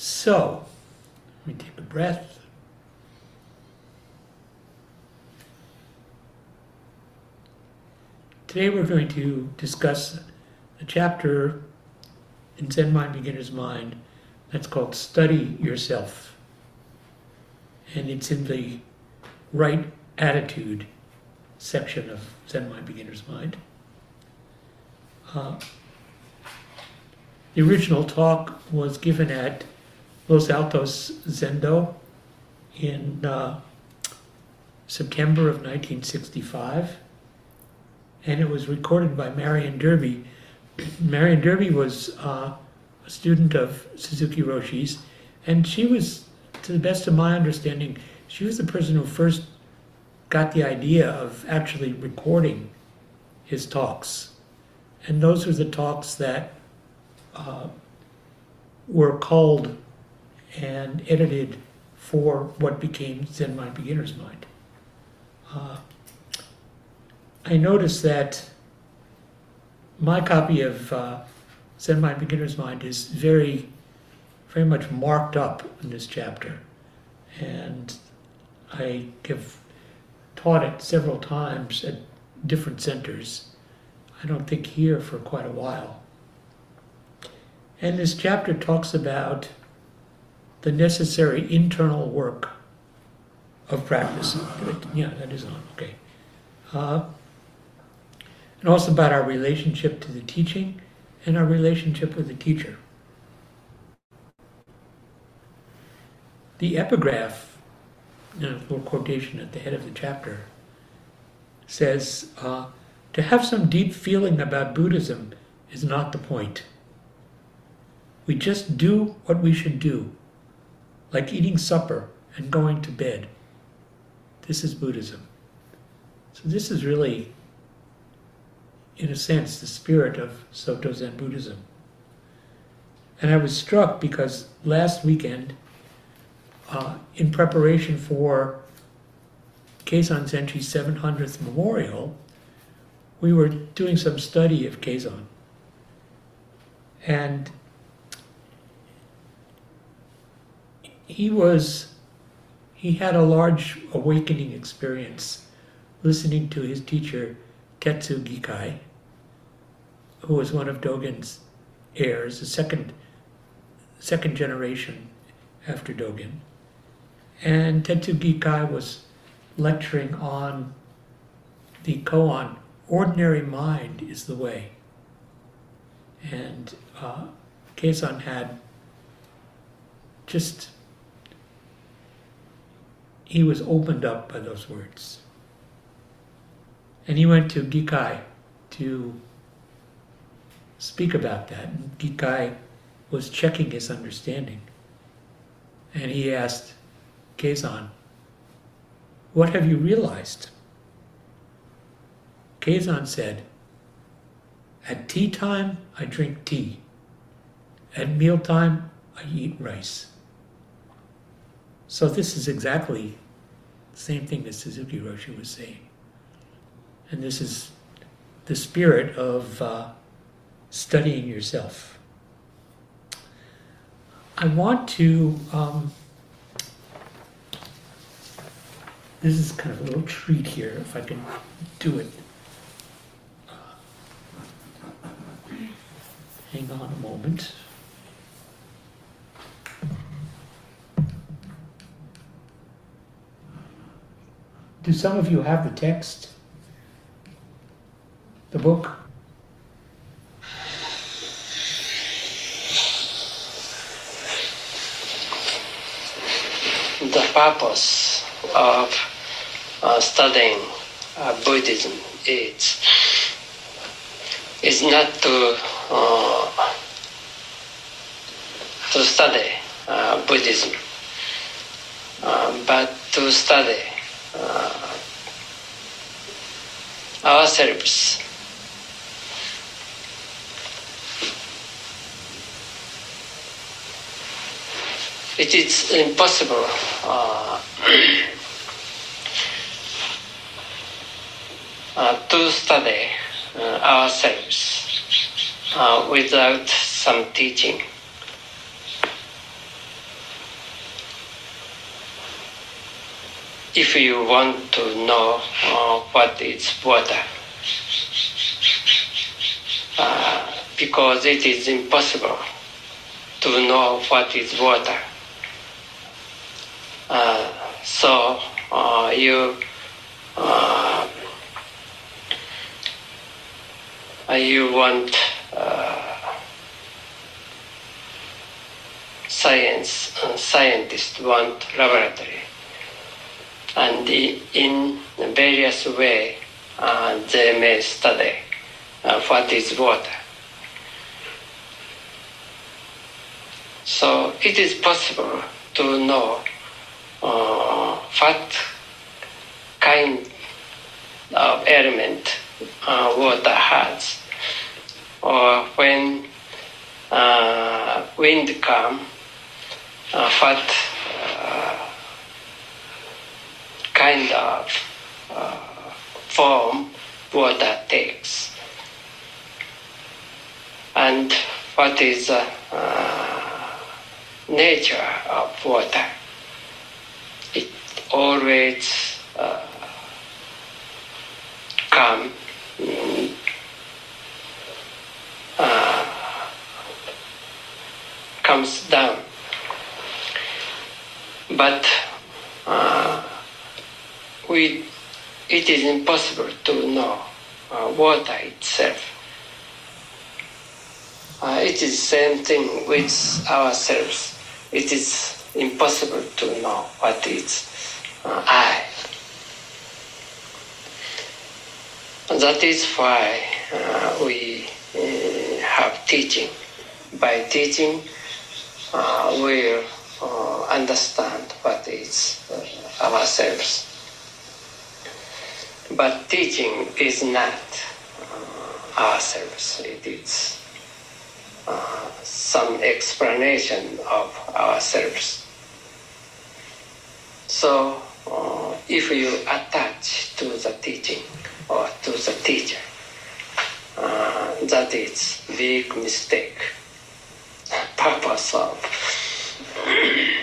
So, let me take a breath. Today we're going to discuss a chapter in Zen Mind Beginner's Mind that's called Study Yourself. And it's in the right attitude section of Zen Mind Beginner's Mind. Uh, the original talk was given at Los Altos Zendo in uh, September of 1965, and it was recorded by Marian Derby. Marian Derby was uh, a student of Suzuki Roshi's, and she was, to the best of my understanding, she was the person who first got the idea of actually recording his talks. And those were the talks that uh, were culled and edited for what became Zen Mind Beginner's Mind. Uh, I noticed that my copy of uh, Zen Mind Beginner's Mind is very, very much marked up in this chapter. And I have taught it several times at different centers. I don't think here for quite a while. And this chapter talks about the necessary internal work of practice. Yeah, that is on, okay. Uh, and also about our relationship to the teaching and our relationship with the teacher. The epigraph, a little quotation at the head of the chapter, says, uh, to have some deep feeling about Buddhism is not the point. We just do what we should do, like eating supper and going to bed. This is Buddhism. So this is really, in a sense, the spirit of Soto Zen Buddhism. And I was struck because last weekend, uh, in preparation for Keizan Zenji's 700th memorial, we were doing some study of Keizan. And he was, he had a large awakening experience listening to his teacher, Tetsu Gikai, who was one of Dogen's heirs, the second, second generation after Dogen. And Tetsu Gikai was lecturing on the koan, ordinary mind is the way. And uh, had just he was opened up by those words. And he went to Gikai to speak about that. And Gikai was checking his understanding. And he asked Keizan, What have you realized? Keizan said, At tea time, I drink tea. At mealtime, I eat rice. So this is exactly the same thing that Suzuki Roshi was saying. And this is the spirit of uh, studying yourself. I want to, um, this is kind of a little treat here, if I can do it. Hang on a moment. Do some of you have the text? The book? The purpose of uh, studying uh, Buddhism is is not to uh, to study uh, Buddhism, uh, but to study uh, ourselves. It is impossible uh, uh, to study uh, ourselves uh, without some teaching. If you want to know uh, what is water, uh, because it is impossible to know what is water. Uh, so uh, you uh, uh, you want science scientists want laboratory and in various way uh, they may study uh, what is water. So it is possible to know uh, what kind of element uh, water has. Or when uh, wind come uh, what uh, kind of uh, form water takes. And what is the uh, nature of water? It always uh, come uh, comes down. But uh, we it is impossible to know uh, water itself uh, it is same thing with ourselves it is impossible to know what is uh, I. That is why uh, we uh, have teaching. By teaching, uh, we'll uh, understand what is ourselves. But teaching is not uh, ourselves. It is uh, some explanation of ourselves. So, uh, if you attach to the teaching or to the teacher, uh, that is big mistake. Purpose of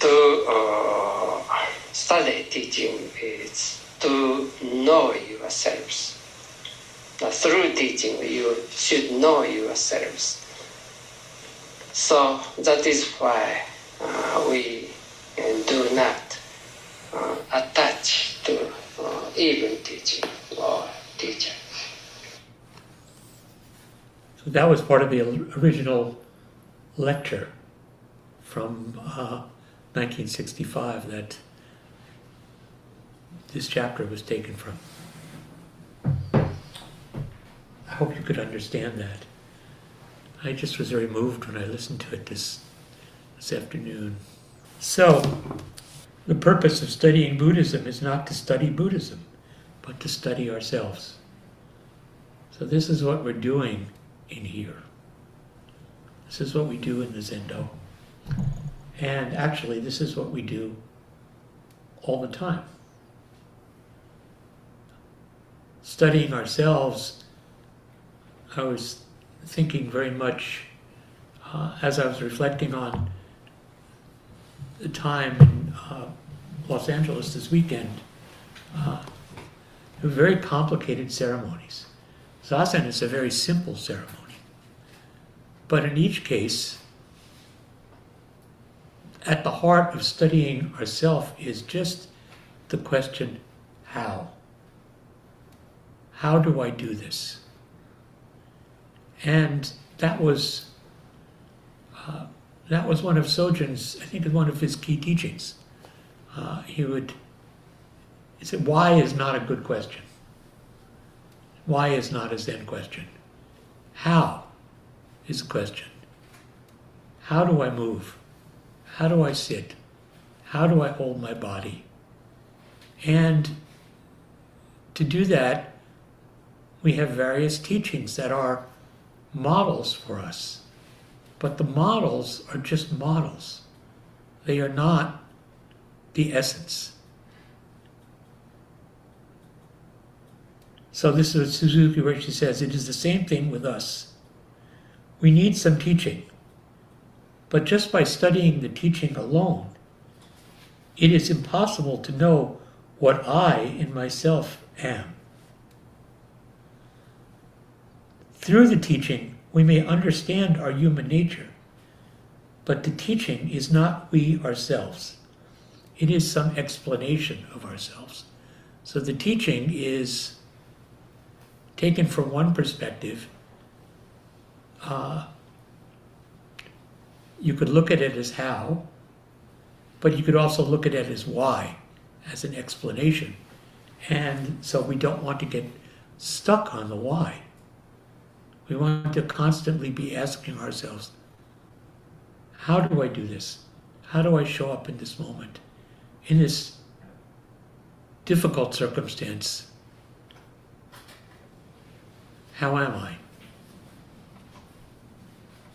to uh, study teaching is to know yourselves. Uh, through teaching, you should know yourselves. So that is why uh, we uh, do not uh, attach to uh, even teaching or teacher. So that was part of the original lecture from uh, 1965 that this chapter was taken from. I hope you could understand that. I just was very moved when I listened to it this this afternoon. So, the purpose of studying Buddhism is not to study Buddhism, but to study ourselves. So, this is what we're doing in here. This is what we do in the Zendo. And actually, this is what we do all the time. Studying ourselves, I was thinking very much uh, as I was reflecting on the time in uh, Los Angeles this weekend. Uh, very complicated ceremonies. Zazen is a very simple ceremony. But in each case, at the heart of studying ourself is just the question how? How do I do this? And that was uh, that was one of Sojin's, I think, one of his key teachings. Uh, he would he said, "Why is not a good question. Why is not a Zen question. How is a question. How do I move? How do I sit? How do I hold my body? And to do that, we have various teachings that are models for us. But the models are just models, they are not the essence. So, this is what Suzuki Roshi says it is the same thing with us. We need some teaching. But just by studying the teaching alone, it is impossible to know what I in myself am. Through the teaching, we may understand our human nature, but the teaching is not we ourselves. It is some explanation of ourselves. So the teaching is taken from one perspective. Uh, you could look at it as how, but you could also look at it as why, as an explanation. And so we don't want to get stuck on the why. We want to constantly be asking ourselves, how do I do this? How do I show up in this moment? In this difficult circumstance, how am I?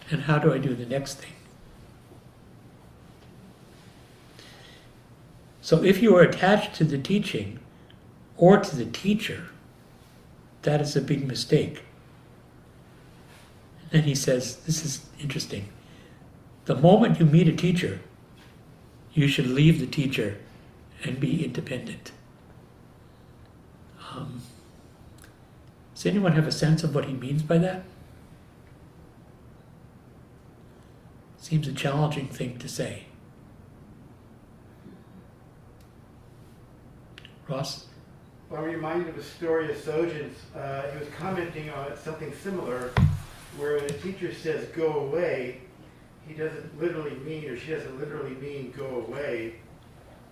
And how do I do the next thing? So if you are attached to the teaching or to the teacher, that is a big mistake. And he says, this is interesting. The moment you meet a teacher, you should leave the teacher and be independent. Um, does anyone have a sense of what he means by that? Seems a challenging thing to say. Ross? Well, I'm reminded of a story of Sojin's. Uh, he was commenting on something similar, where when a teacher says "go away," he doesn't literally mean, or she doesn't literally mean "go away."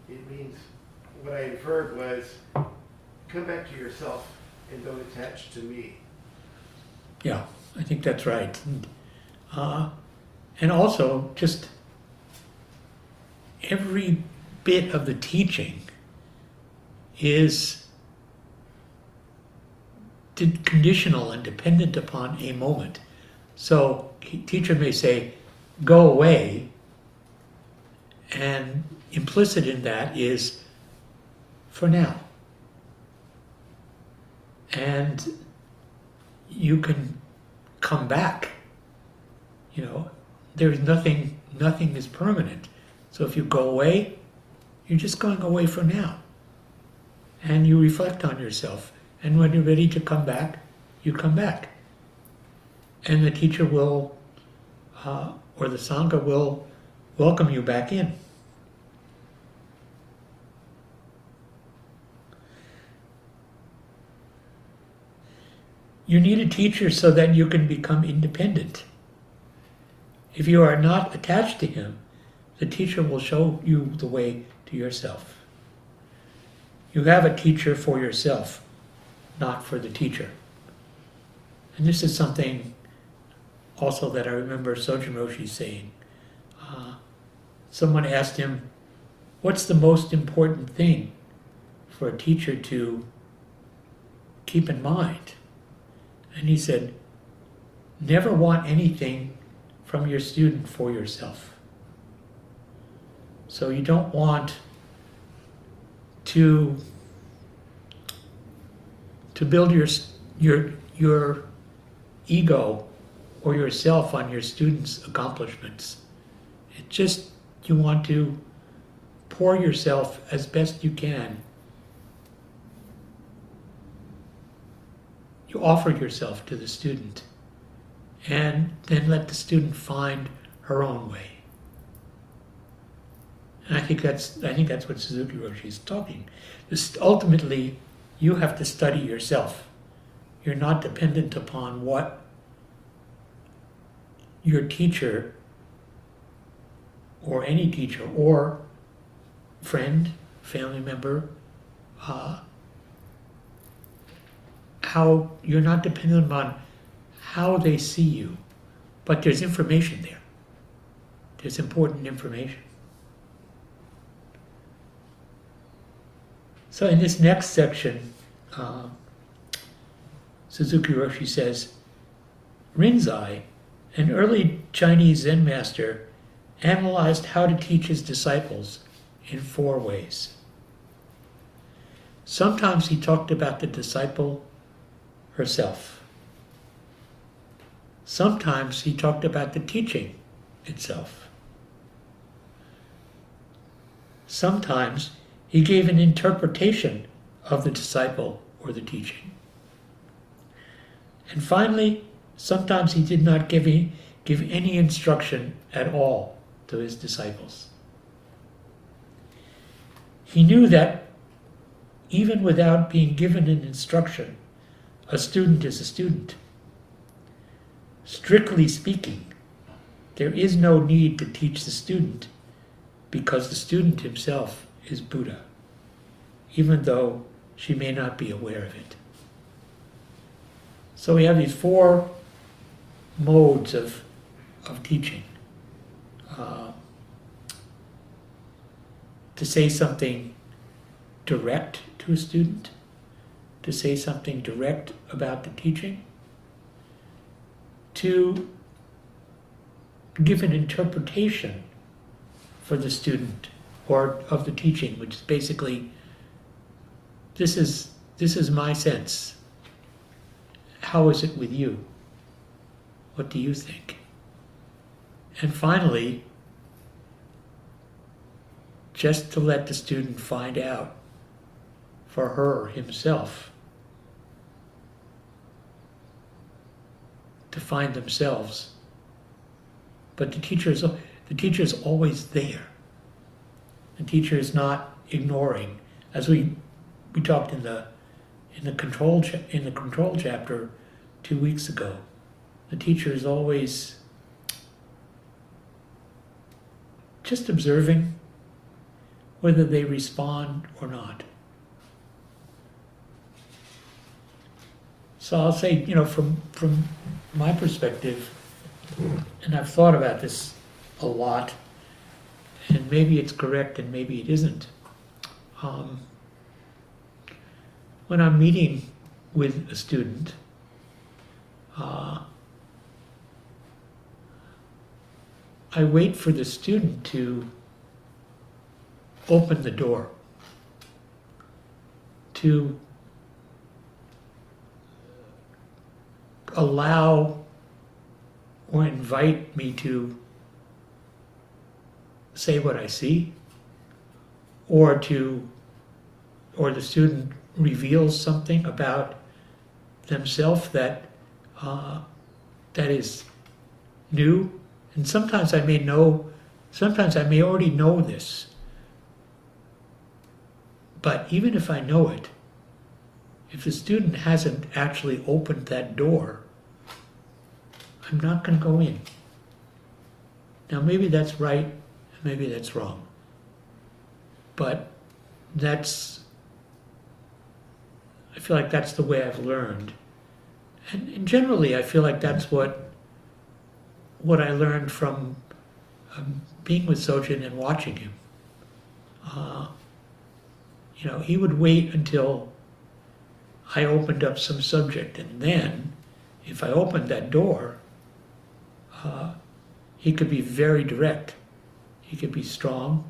It means what I inferred was, "Come back to yourself and don't attach to me." Yeah, I think that's right. Uh, and also, just every bit of the teaching is conditional and dependent upon a moment. So, teacher may say, "Go away," and implicit in that is for now. And you can come back. You know, there's nothing, nothing is permanent. So if you go away, you're just going away for now. And you reflect on yourself. And when you're ready to come back, you come back. And the teacher will, uh, or the Sangha will welcome you back in. You need a teacher so that you can become independent. If you are not attached to him, the teacher will show you the way to yourself. You have a teacher for yourself, not for the teacher. And this is something also that I remember Sojin Roshi saying. Uh, someone asked him, What's the most important thing for a teacher to keep in mind? And he said, Never want anything from your student for yourself. So you don't want to to build your your your ego or yourself on your students' accomplishments. It just you want to pour yourself as best you can. You offer yourself to the student and then let the student find her own way. And I think that's I think that's what Suzuki Roshi is talking. This, ultimately, you have to study yourself. You're not dependent upon what your teacher or any teacher or friend, family member, uh, how you're not dependent upon how they see you, but there's information there. There's important information. So in this next section, uh, Suzuki Roshi says, Rinzai, an early Chinese Zen master, analyzed how to teach his disciples in four ways. Sometimes he talked about the disciple herself. Sometimes he talked about the teaching itself. Sometimes he gave an interpretation of the disciple or the teaching. And finally, sometimes he did not give any, give any instruction at all to his disciples. He knew that even without being given an instruction, a student is a student. Strictly speaking, there is no need to teach the student because the student himself is Buddha, even though she may not be aware of it. So we have these four modes of, of teaching. Uh, to say something direct to a student, to say something direct about the teaching, to give an interpretation for the student or of the teaching, which is basically this is this is my sense. How is it with you? What do you think? And finally, just to let the student find out for her himself to find themselves. But the teacher is the teacher is always there. The teacher is not ignoring. As we we talked in the in the control in the control chapter two weeks ago the teacher is always just observing whether they respond or not So I'll say, you know, from from my perspective, and I've thought about this a lot, and maybe it's correct and maybe it isn't. Um, when I'm meeting with a student, uh, I wait for the student to open the door, to allow or invite me to say what I see, or to, or the student reveals something about themselves that uh, that is new, and sometimes I may know, sometimes I may already know this, but even if I know it, if the student hasn't actually opened that door, I'm not going to go in. Now, maybe that's right, maybe that's wrong. But that's, I feel like that's the way I've learned. And, generally, I feel like that's what, what I learned from um, being with Sojin and watching him. Uh, you know, he would wait until I opened up some subject, and then, if I opened that door, uh, he could be very direct. He could be strong.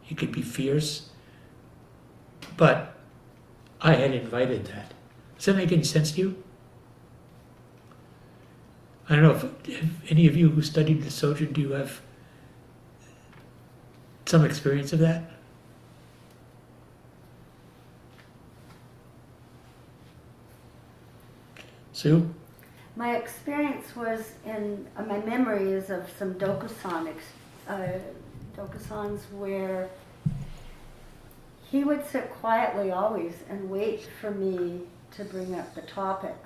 He could be fierce. But I had invited that. Does that make any sense to you? I don't know if, if any of you who studied the Sojin, do you have some experience of that? Sue? My experience was in uh, my memory is of some dokusan, ex- uh, dokusans where he would sit quietly always and wait for me to bring up the topic.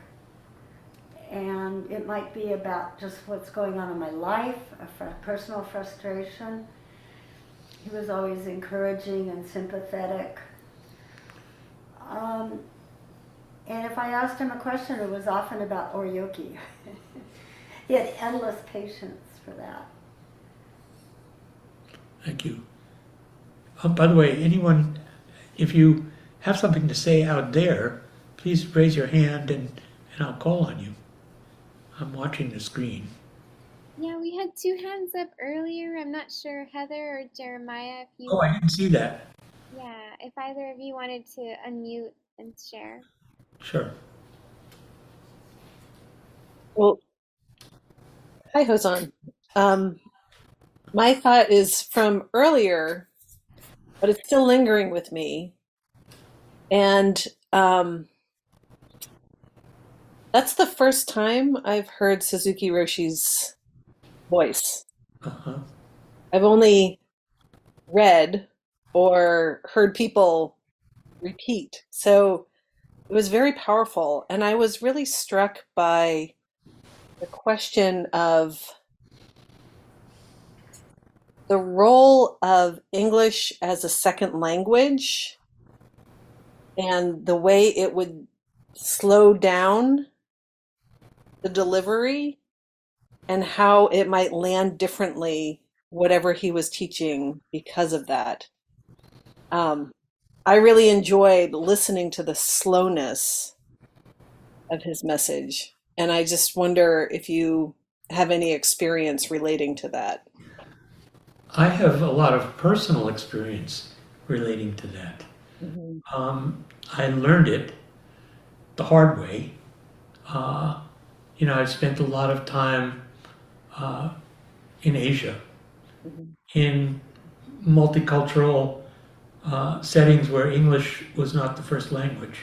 And it might be about just what's going on in my life, a fr- personal frustration. He was always encouraging and sympathetic. Um, and if I asked him a question, it was often about oryoki. he had endless patience for that. Thank you. Um, by the way, anyone, if you have something to say out there, please raise your hand and, and I'll call on you. I'm watching the screen. Yeah, we had two hands up earlier. I'm not sure, Heather or Jeremiah, if you, Oh, I didn't see that. yeah, if either of you wanted to unmute and share. Sure. Well, hi, Hozan. Um, my thought is from earlier but it's still lingering with me. And um, that's the first time I've heard Suzuki Roshi's voice. Uh-huh. I've only read or heard people repeat. So it was very powerful. And I was really struck by the question of the role of English as a second language and the way it would slow down the delivery and how it might land differently whatever he was teaching because of that. Um, I really enjoyed listening to the slowness of his message, and I just wonder if you have any experience relating to that. I have a lot of personal experience relating to that. Mhm. Um, I learned it the hard way. Uh, you know, I've spent a lot of time uh, in Asia, Mhm. in multicultural uh, settings where English was not the first language.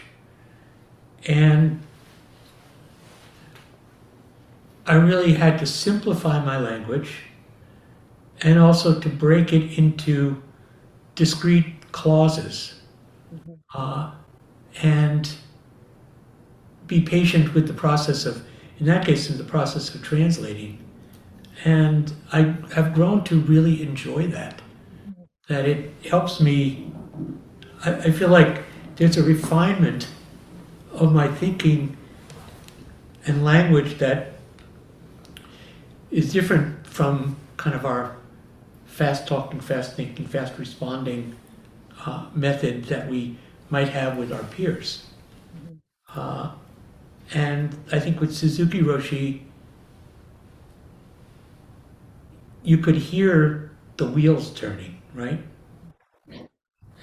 And I really had to simplify my language and also to break it into discrete clauses Mhm. uh, and be patient with the process of, in that case, in the process of translating. And I have grown to really enjoy that. That it helps me. I, I feel like there's a refinement of my thinking and language that is different from kind of our fast talking, fast thinking, fast responding uh, method that we might have with our peers. Uh, and I think with Suzuki Roshi, you could hear the wheels turning, right?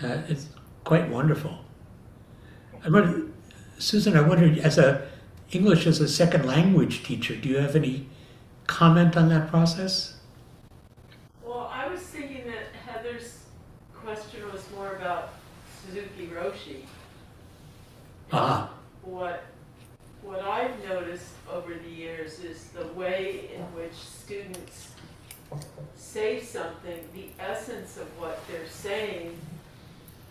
Uh, it's quite wonderful. I wonder, Susan, I wondered, as a English as a second language teacher, do you have any comment on that process? Well, I was thinking that Heather's question was more about Suzuki Roshi. Ah, What, what I've noticed over the years is the way in which students say something, the essence of what they're saying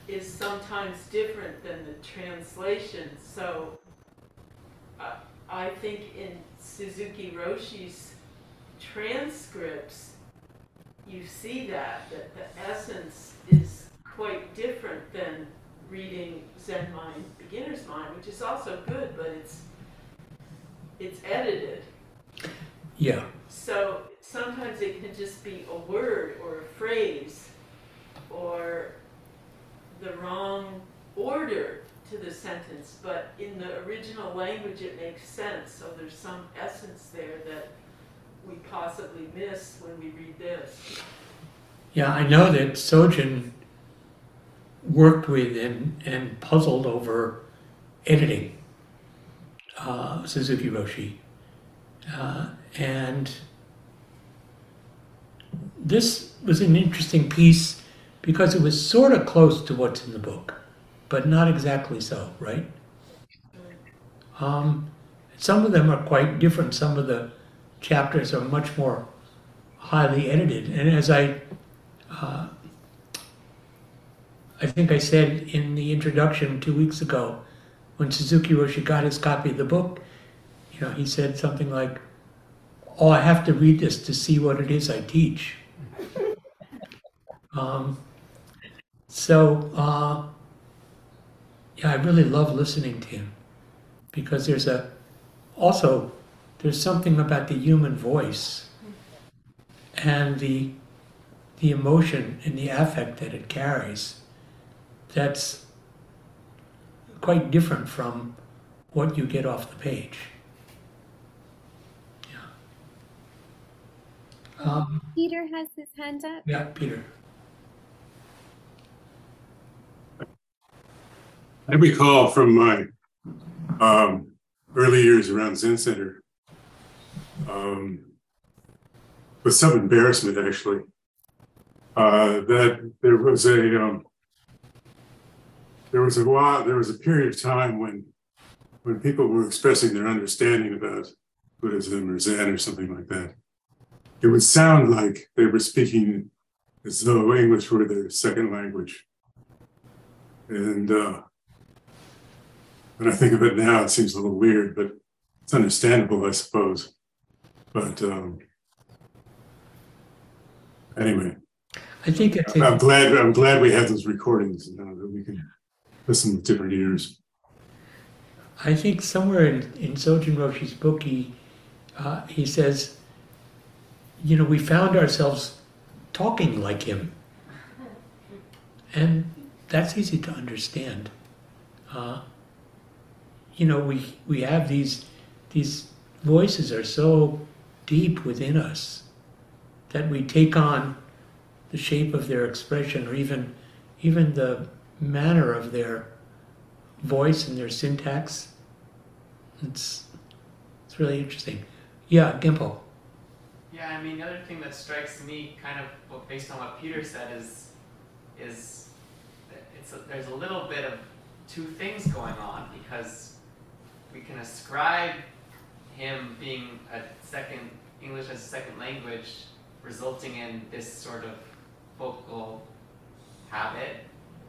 is sometimes different than the translation. So I, I think in Suzuki Roshi's transcripts, you see that, that the essence is quite different than reading Zen Mind, Beginner's Mind, which is also good, but it's it's edited. yeah, So sometimes it can just be a word or a phrase or the wrong order to the sentence, but in the original language it makes sense. So there's some essence there that we possibly miss when we read this. yeah. I know that Sojin worked with and, and puzzled over editing uh, Suzuki Roshi. Uh, and this was an interesting piece because it was sort of close to what's in the book, but not exactly so, right? Um, some of them are quite different. Some of the chapters are much more highly edited. And as I, uh, I think I said in the introduction two weeks ago, when Suzuki Roshi got his copy of the book, you know, he said something like, "Oh, I have to read this to see what it is I teach." um, so, uh, yeah, I really love listening to him because there's a also there's something about the human voice and the the emotion and the affect that it carries that's quite different from what you get off the page. Yeah. Um, Peter has his hand up. yeah, Peter. I recall from my um, early years around Zen Center, um, with some embarrassment actually, uh, that there was a um, there was a while, there was a period of time when, when people were expressing their understanding about Buddhism or Zen or something like that. It would sound like they were speaking as though English were their second language. And uh, when I think of it now, it seems a little weird, but it's understandable, I suppose. But um, anyway, I think I'm glad. I'm glad we have those recordings now that we can listen with different ears. I think somewhere in, in Sojin Roshi's book, he, uh, he says, you know, we found ourselves talking like him. And that's easy to understand. Uh, you know, we, we have these, these voices are so deep within us that we take on the shape of their expression or even, even the manner of their voice and their syntax. It's, it's really interesting. Yeah, Gimpo. Yeah, I mean the other thing that strikes me, kind of based on what Peter said, is is it's a, there's a little bit of two things going on because we can ascribe him being a second English as a second language, resulting in this sort of vocal habit,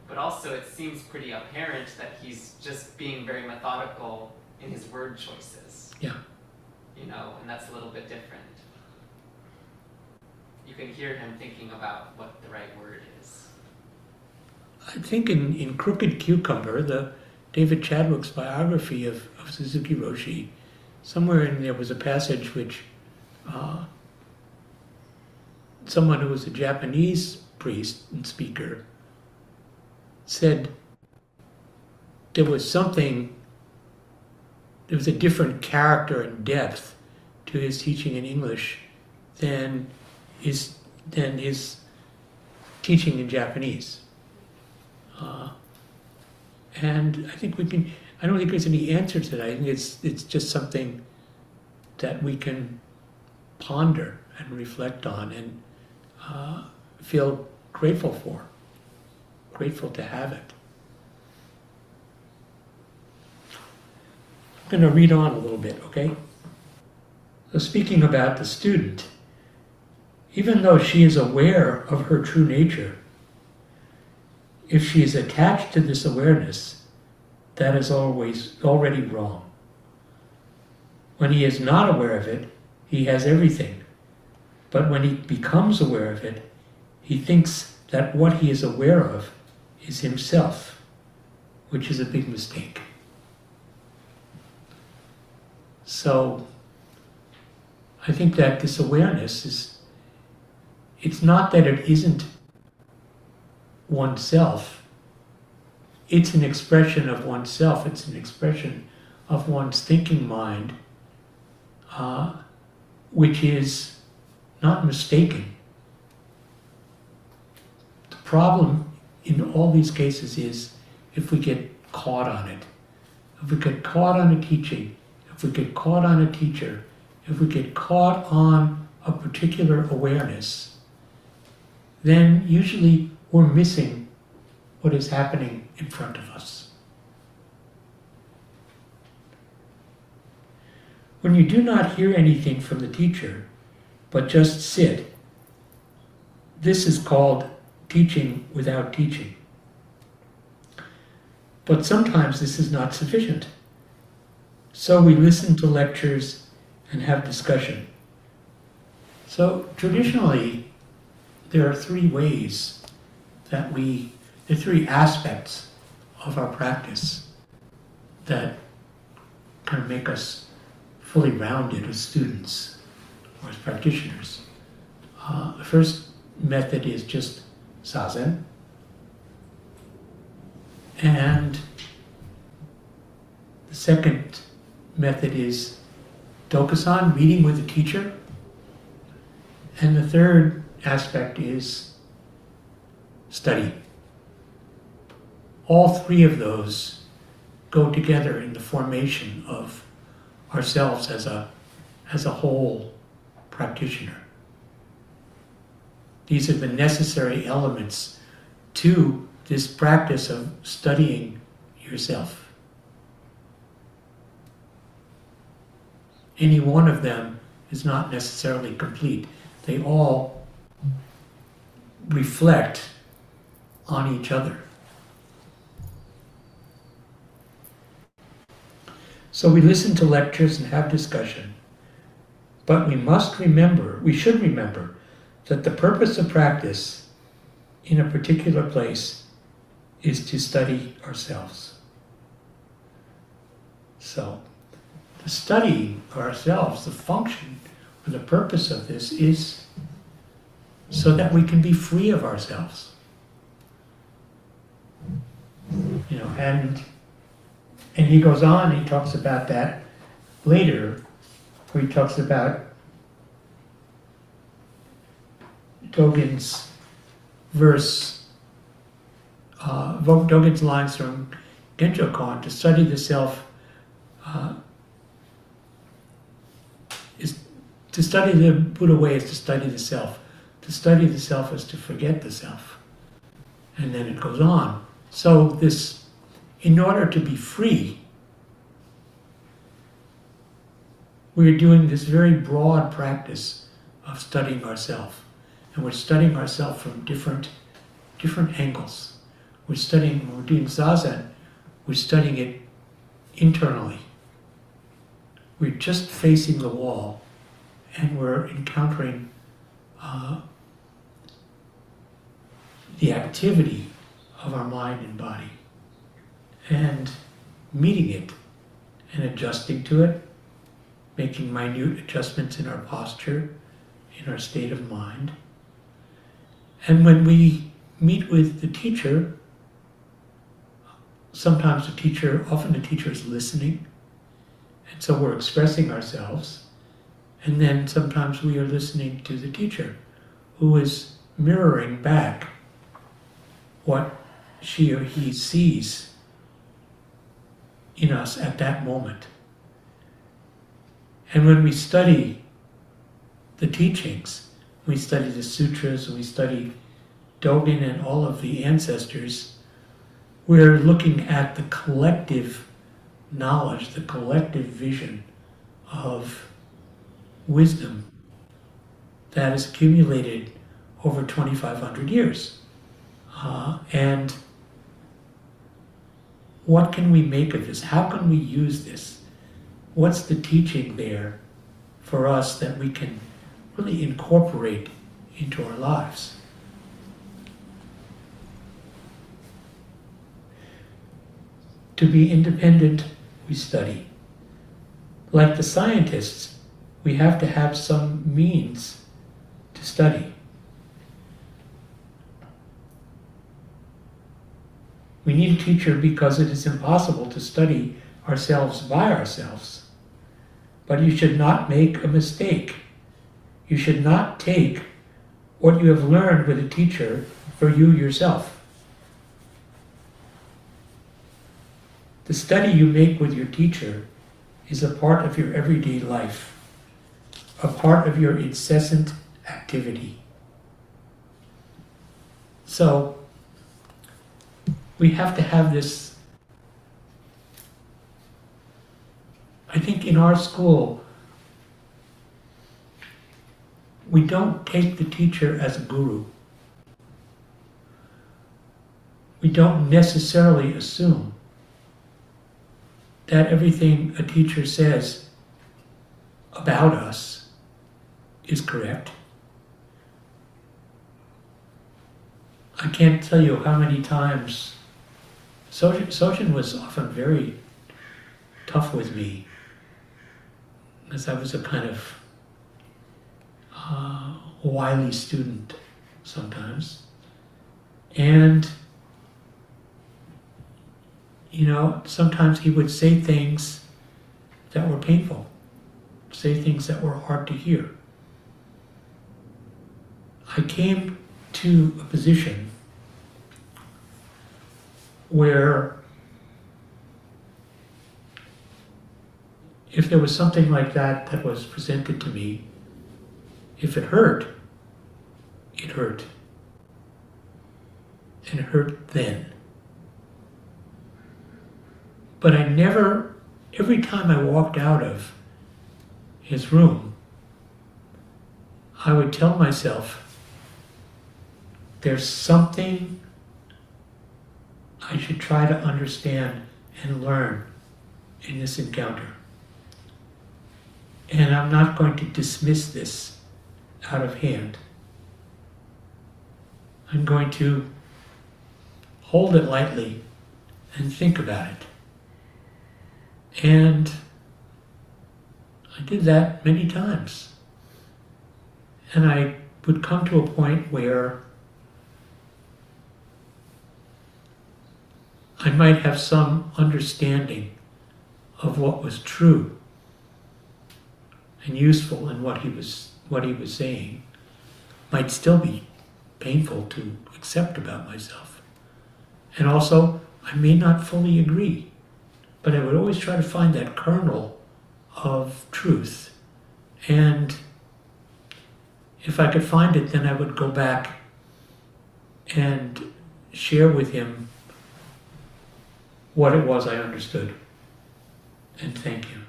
but also it seems pretty apparent that he's just being very methodical in his word choices. Yeah. You know, and that's a little bit different you can hear him thinking about what the right word is. I think in, in Crooked Cucumber, the David Chadwick's biography of, of Suzuki Roshi, somewhere in there was a passage which uh, someone who was a Japanese priest and speaker said there was something, there was a different character and depth to his teaching in English than his than his teaching in Japanese. Uh, and I think we can. I don't think there's any answer to that. I think it's it's just something that we can ponder and reflect on and uh, feel grateful for. Grateful to have it. I'm going to read on a little bit, okay? So, speaking about the student, even though she is aware of her true nature, if she is attached to this awareness, that is always already wrong. When he is not aware of it, he has everything. But when he becomes aware of it, he thinks that what he is aware of is himself, which is a big mistake. So, I think that this awareness is, it's not that it isn't oneself, it's an expression of oneself, it's an expression of one's thinking mind, uh, which is not mistaken. The problem in all these cases is if we get caught on it. If we get caught on a teaching, if we get caught on a teacher, if we get caught on a particular awareness, then usually we're missing what is happening in front of us. When you do not hear anything from the teacher, but just sit, this is called teaching without teaching. But sometimes this is not sufficient. So we listen to lectures and have discussion. So traditionally, there are three ways that we, the three aspects of our practice that kind of make us fully rounded as students or as practitioners. Uh, the first method is just zazen. And the second method is dokusan, meeting with the teacher. And the third aspect is study. All three of those go together in the formation of ourselves as a, as a whole practitioner. These are the necessary elements to this practice of studying yourself. Any one of them is not necessarily complete. They all reflect on each other. So we listen to lectures and have discussion, but we must remember, we should remember, that the purpose of practice in a particular place is to study ourselves. So, the study of ourselves, the function or the purpose of this is so that we can be free of ourselves. You know, and and he goes on, he talks about that later, where he talks about Dogen's verse, uh, Dogen's lines from Genjo to study the self uh, is to study the Buddha way is to study the self. To study the self is to forget the self. And then it goes on. So this, in order to be free, we're doing this very broad practice of studying ourself. And we're studying ourselves from different different angles. We're studying, when we're doing Zazen, we're studying it internally. We're just facing the wall and we're encountering uh, the activity of our mind and body and meeting it and adjusting to it, making minute adjustments in our posture, in our state of mind. And when we meet with the teacher, sometimes the teacher, often the teacher is listening, and so we're expressing ourselves, and then sometimes we are listening to the teacher, who is mirroring back what she or he sees in us at that moment. And when we study the teachings, we study the sutras, we study Dogen and all of the ancestors, we're looking at the collective knowledge, the collective vision of wisdom that is accumulated over 2,500 years. Uh, and what can we make of this? How can we use this? What's the teaching there for us that we can really incorporate into our lives? To be independent, we study. Like the scientists, we have to have some means to study. We need a teacher because it is impossible to study ourselves by ourselves. But you should not make a mistake. You should not take what you have learned with a teacher for you yourself. The study you make with your teacher is a part of your everyday life, a part of your incessant activity. So, we have to have this. I think in our school, we don't take the teacher as a guru. We don't necessarily assume that everything a teacher says about us is correct. I can't tell you how many times Sojin, was often very tough with me because I was a kind of uh, wily student sometimes. And, you know, sometimes he would say things that were painful, say things that were hard to hear. I came to a position where if there was something like that that was presented to me, if it hurt, it hurt. and hurt then. But I never, every time I walked out of his room, I would tell myself, there's something I should try to understand and learn in this encounter. And I'm not going to dismiss this out of hand. I'm going to hold it lightly and think about it. And I did that many times. And I would come to a point where I might have some understanding of what was true and useful in what he was what he was saying might still be painful to accept about myself. And also, I may not fully agree, but I would always try to find that kernel of truth. And if I could find it, then I would go back and share with him what it was I understood. And thank you.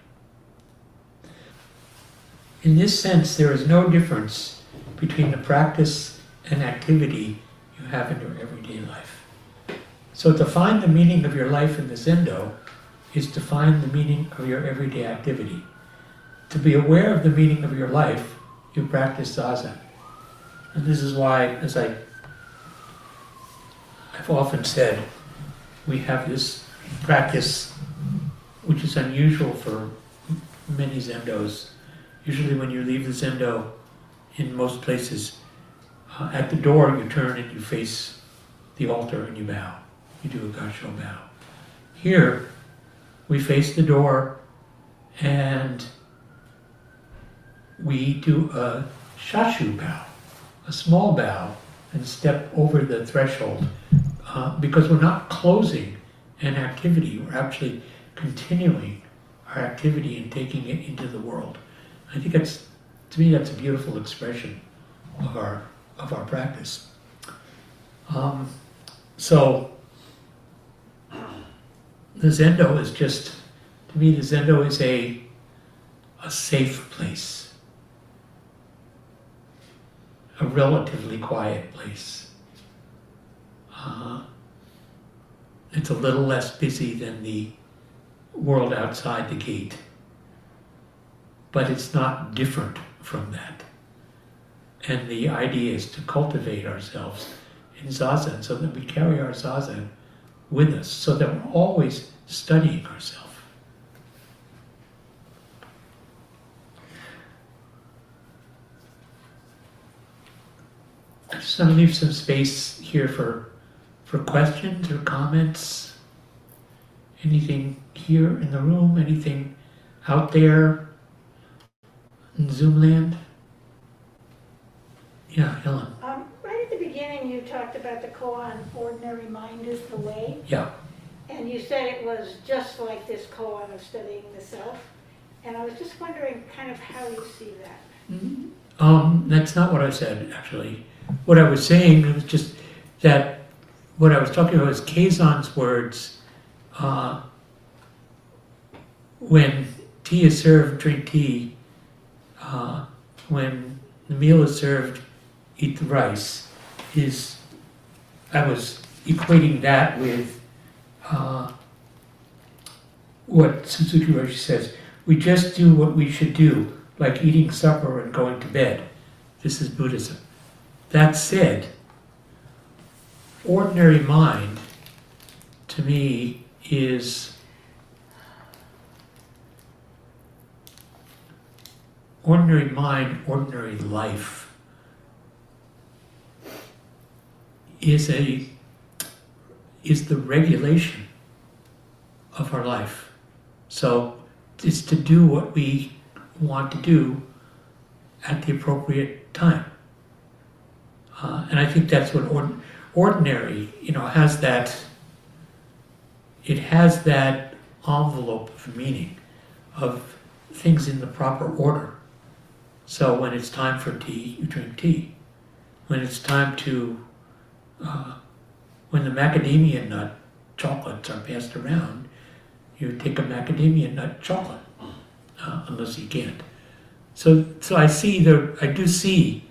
In this sense, there is no difference between the practice and activity you have in your everyday life. So to find the meaning of your life in the Zendo is to find the meaning of your everyday activity. To be aware of the meaning of your life, you practice Zazen. And this is why, as I, I've often said, we have this practice which is unusual for many Zendos. Usually when you leave the Zendo, in most places, uh, at the door you turn and you face the altar and you bow. You do a gassho bow. Here, we face the door and we do a shashu bow, a small bow, and step over the threshold uh, because we're not closing an activity, we're actually continuing our activity and taking it into the world. I think that's, to me, that's a beautiful expression of our of our practice. Um, so the Zendo is just, to me, the Zendo is a a safe place, a relatively quiet place. Uh, it's a little less busy than the world outside the gate, but it's not different from that. And the idea is to cultivate ourselves in zazen so that we carry our zazen with us, so that we're always studying ourselves. I just want to leave some space here for for questions or comments. Anything here in the room, anything out there in Zoom land? Yeah, Helen. Um, right at the beginning, you talked about the koan, ordinary mind is the way. Yeah. And you said it was just like this koan of studying the self. And I was just wondering kind of how you see that. Um, that's not what I said, actually. What I was saying was just that what I was talking about was Keizan's words. Uh, when tea is served, drink tea. Uh, when the meal is served, eat the rice. Is I was equating that with uh, what Suzuki Roshi says. We just do what we should do, like eating supper and going to bed. This is Buddhism. That said, ordinary mind to me is ordinary mind, ordinary life is a is the regulation of our life. So it's to do what we want to do at the appropriate time. Uh, and I think that's what ord- ordinary, you know, has that, it has that envelope of meaning of things in the proper order. So when it's time for tea, you drink tea. When it's time to, uh, when the macadamia nut chocolates are passed around, you take a macadamia nut chocolate, uh, unless you can't. So, so I see the, I do see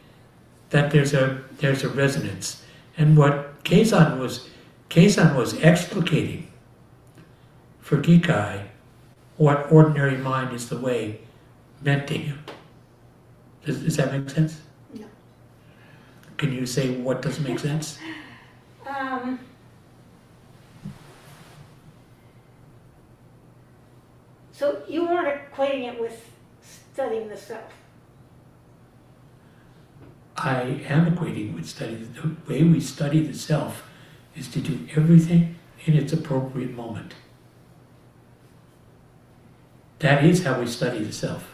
that there's a there's a resonance, and what Keizan was, Keizan was explicating for Gikai what ordinary mind is the way meant to him. Does, does that make sense? No. Can you say what doesn't make sense? Um, so you weren't equating it with studying the self. I am equating with study. The way we study the self is to do everything in its appropriate moment. That is how we study the self.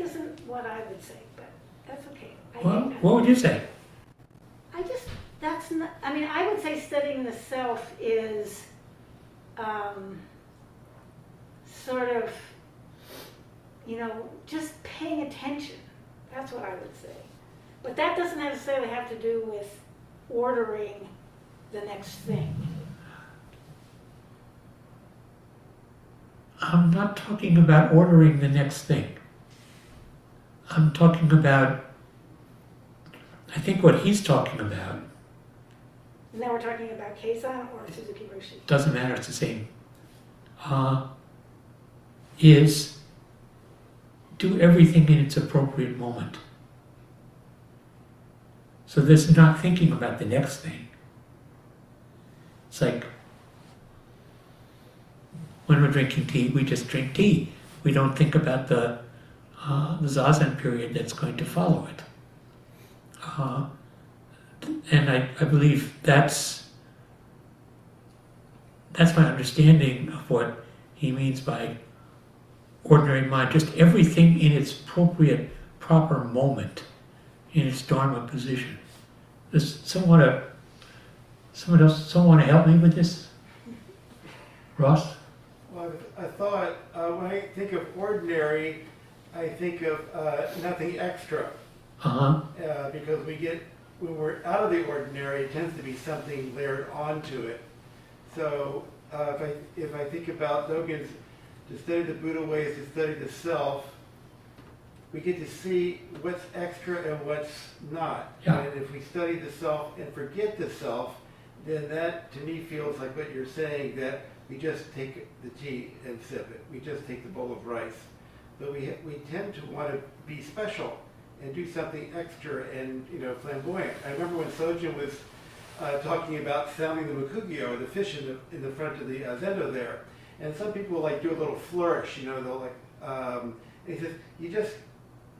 Isn't what I would say, but that's okay. I Well, think- what would you say? I just, that's not, I mean, I would say studying the self is um, sort of, you know, just paying attention. That's what I would say. But that doesn't necessarily have to do with ordering the next thing. I'm not talking about ordering the next thing. I'm talking about, I think what he's talking about, And now we're talking about Keizan or Suzuki Roshi. doesn't matter, it's the same, uh, is do everything in its appropriate moment. So this is not thinking about the next thing. It's like when we're drinking tea, we just drink tea. We don't think about the, uh, the zazen period that's going to follow it. Uh, and I, I believe that's that's my understanding of what he means by ordinary mind. Just everything in its appropriate, proper moment, in its dharma position. Does someone to, someone else, someone want to help me with this? Ross? Well, I I thought, uh, when I think of ordinary, I think of uh, nothing extra. Uh-huh. uh, because we get, when we're out of the ordinary, it tends to be something layered onto it. So uh, if I, if I think about Dogen's, to study the Buddha way is to study the self, we get to see what's extra and what's not. Yeah. And if we study the self and forget the self, then that to me feels like what you're saying, that we just take the tea and sip it. We just take the bowl of rice. But we, we tend to want to be special and do something extra and, you know, flamboyant. I remember when Sojin was uh, talking about sounding the mokugyo, the fish in the, in the front of the uh, zendo there. And some people like do a little flourish, you know, they'll like, um, and he says, you just,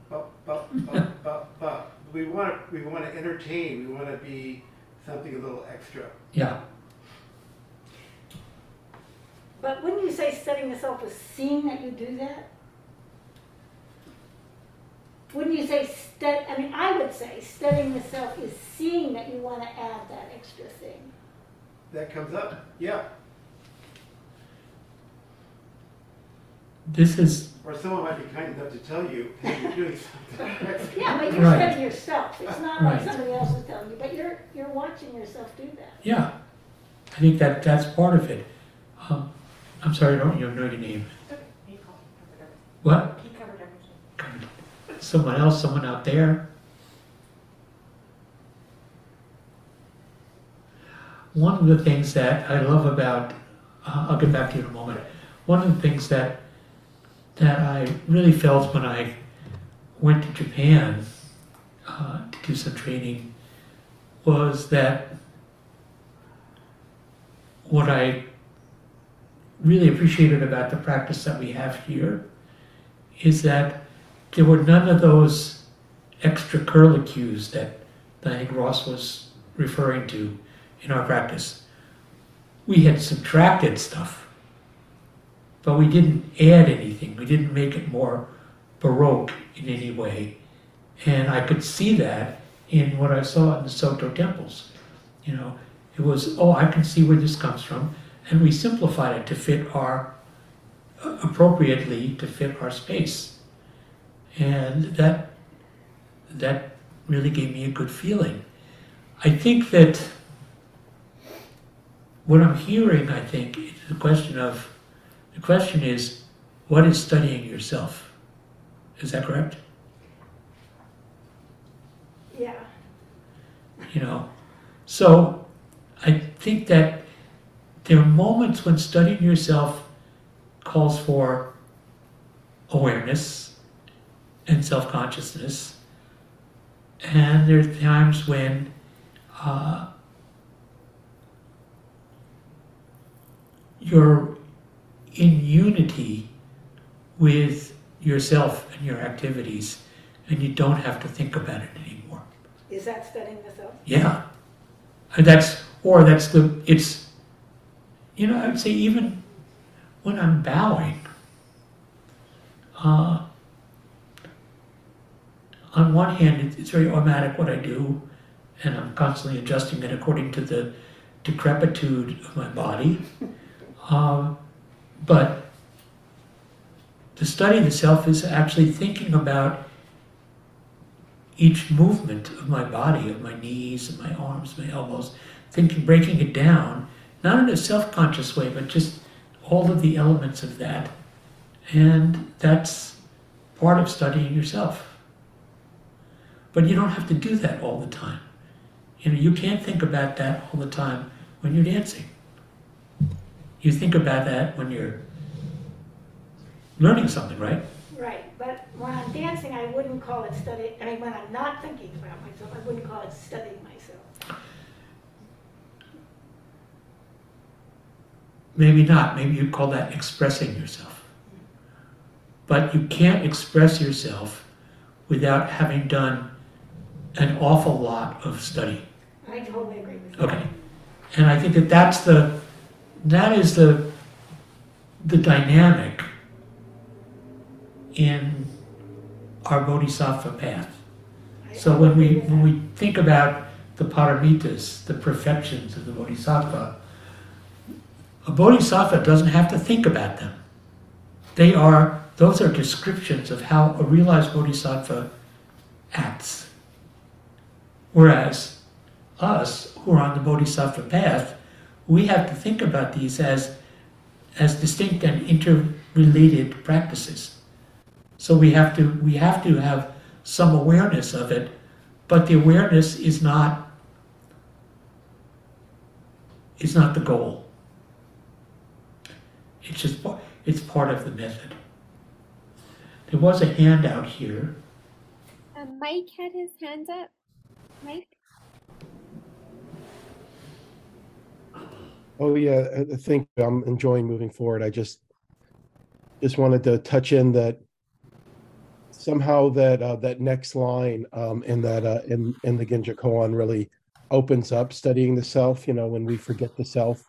bop, bop, bop, bop, bop. We want to, we want to entertain, we want to be something a little extra. Yeah. But wouldn't you say setting yourself a scene that you do that? Wouldn't you say, stu- I mean, I would say studying the self is seeing that you want to add that extra thing. That comes up, yeah. This is, Or someone might be kind enough to tell you, hey, you're doing something extra. Yeah, but you're Right. studying yourself. It's not like Right. somebody else is telling you, but you're, you're watching yourself do that. yeah. I think that that's part of it. Um, I'm sorry, I don't you know your name. What? Someone else, someone out there. One of the things that I love about, uh, I'll get back to you in a moment. One of the things that that I really felt when I went to Japan uh, to do some training was that what I really appreciated about the practice that we have here is that there were none of those extra curlicues that I think Ross was referring to in our practice. We had subtracted stuff, but we didn't add anything. We didn't make it more baroque in any way. And I could see that in what I saw in the Soto temples. You know, it was, oh, I can see where this comes from. And we simplified it to fit our, appropriately to fit our space and that that really gave me a good feeling. I think that what I'm hearing, I think, is the question of the question is, what is studying yourself? Is that correct? Yeah. You know, so I think that there are moments when studying yourself calls for awareness and self consciousness, and there are times when uh, you're in unity with yourself and your activities, and you don't have to think about it anymore. Is that studying the self? Yeah. And that's, or that's the, it's, you know, I would say even when I'm bowing, uh, on one hand, it's, very automatic what I do, and I'm constantly adjusting it according to the decrepitude of my body. Um, but to study of the self is actually thinking about each movement of my body, of my knees, of my arms, my elbows, thinking, breaking it down, not in a self-conscious way, but just all of the elements of that. And that's part of studying yourself. But you don't have to do that all the time. You know, you can't think about that all the time when you're dancing. You think about that when you're learning something, right? Right, but when I'm dancing, I wouldn't call it study, I mean, when I'm not thinking about myself, I wouldn't call it studying myself. Maybe not. Maybe you'd call that expressing yourself. But you can't express yourself without having done an awful lot of study. I totally agree with you. Okay. And I think that that's the, that is the, the dynamic in our bodhisattva path. I So when we agree when we think about the paramitas, the perfections of the bodhisattva, a bodhisattva doesn't have to think about them. They are those are descriptions of how a realized bodhisattva acts. Whereas us who are on the bodhisattva path, we have to think about these as as distinct and interrelated practices. So we have to we have to have some awareness of it, but the awareness is not is not the goal. It's just it's part of the method. There was a handout here. Um, Mike had his hand up. Mike? Oh yeah, I I think I'm enjoying moving forward. I just just wanted to touch in that somehow that uh, that next line um, in that uh, in in the Genjo Koan really opens up studying the self. You know, when we forget the self,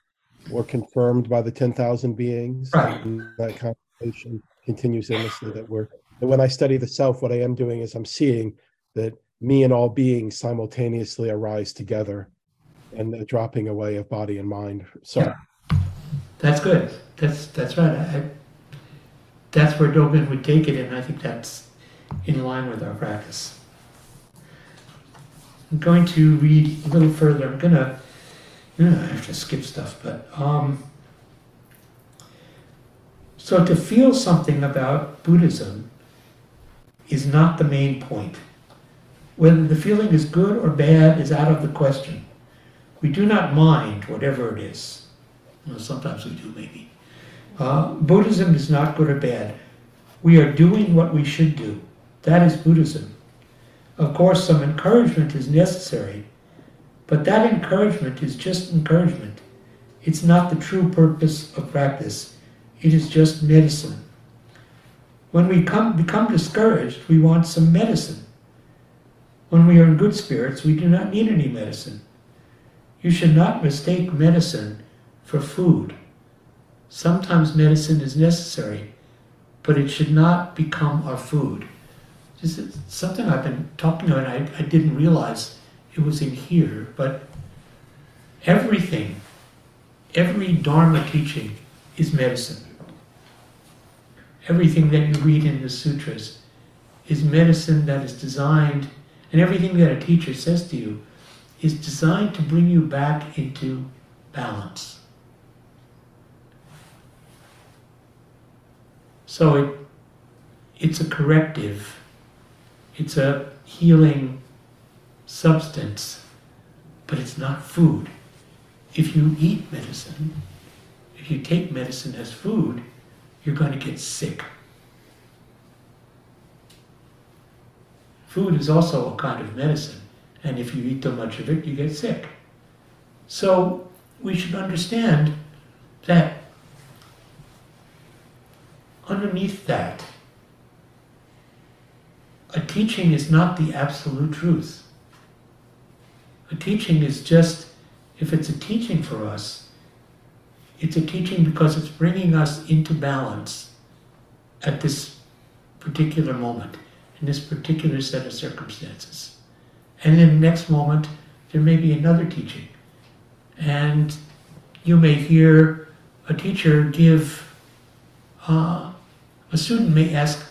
we're confirmed by the ten thousand beings. Right. And that conversation continues endlessly. That we're that when I study the self, what I am doing is I'm seeing that me and all beings simultaneously arise together and the dropping away of body and mind. So Yeah. That's good. That's that's right. I, that's where Dogen would take it, and I think that's in line with our practice. I'm going to read a little further. I'm gonna, you know, I have to skip stuff, but um, so to feel something about Buddhism is not the main point. Whether the feeling is good or bad is out of the question. We do not mind whatever it is. Sometimes we do, maybe. Uh, Buddhism is not good or bad. We are doing what we should do. That is Buddhism. Of course, some encouragement is necessary, but that encouragement is just encouragement. It's not the true purpose of practice. It is just medicine. When we come, become discouraged, we want some medicine. When we are in good spirits, we do not need any medicine. You should not mistake medicine for food. Sometimes medicine is necessary, but it should not become our food. This is something I've been talking about, I, I didn't realize it was in here, but everything, every Dharma teaching is medicine. Everything that you read in the sutras is medicine that is designed, and everything that a teacher says to you is designed to bring you back into balance. So it, it's a corrective, it's a healing substance, but it's not food. If you eat medicine, if you take medicine as food, you're going to get sick. Food is also a kind of medicine, and if you eat too much of it, you get sick. So we should understand that underneath that, a teaching is not the absolute truth. A teaching is just, if it's a teaching for us, it's a teaching because it's bringing us into balance at this particular moment, in this particular set of circumstances. And in the next moment, there may be another teaching. And you may hear a teacher give, uh, a student may ask,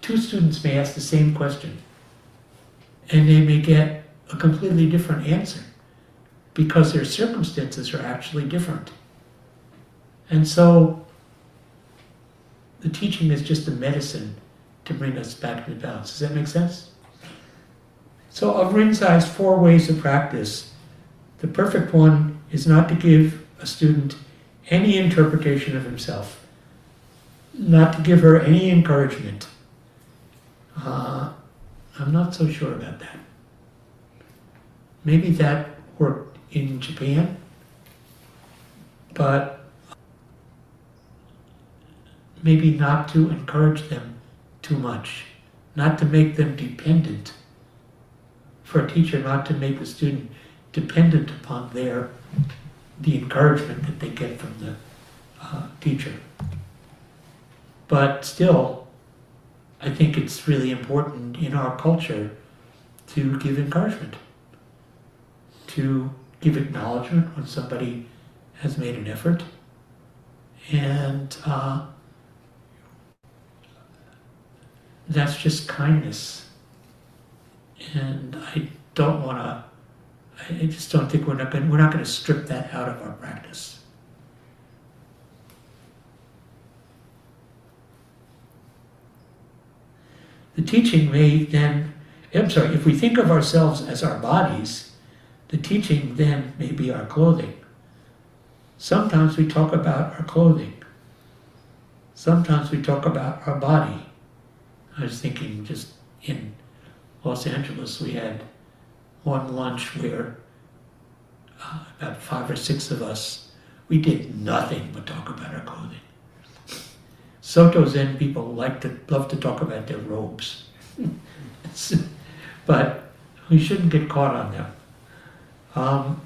two students may ask the same question, and they may get a completely different answer because their circumstances are actually different. And so the teaching is just a medicine to bring us back to balance. Does that make sense? So, of Rinzai's four ways of practice, the perfect one is not to give a student any interpretation of himself, not to give her any encouragement. Uh, I'm not so sure about that. Maybe that worked in Japan, but maybe not to encourage them too much, not to make them dependent. For a teacher, not to make the student dependent upon their the encouragement that they get from the uh, teacher. But still, I think it's really important in our culture to give encouragement, to give acknowledgement when somebody has made an effort, and uh, that's just kindness. And I don't want to. I just don't think we're not going. We're not going to strip that out of our practice. The teaching may then. I'm sorry. If we think of ourselves as our bodies, the teaching then may be our clothing. Sometimes we talk about our clothing. Sometimes we talk about our body. I was thinking just in Los Angeles, we had one lunch where uh, about five or six of us, we did nothing but talk about our clothing. Soto Zen people like to love to talk about their robes, but we shouldn't get caught on them. Um,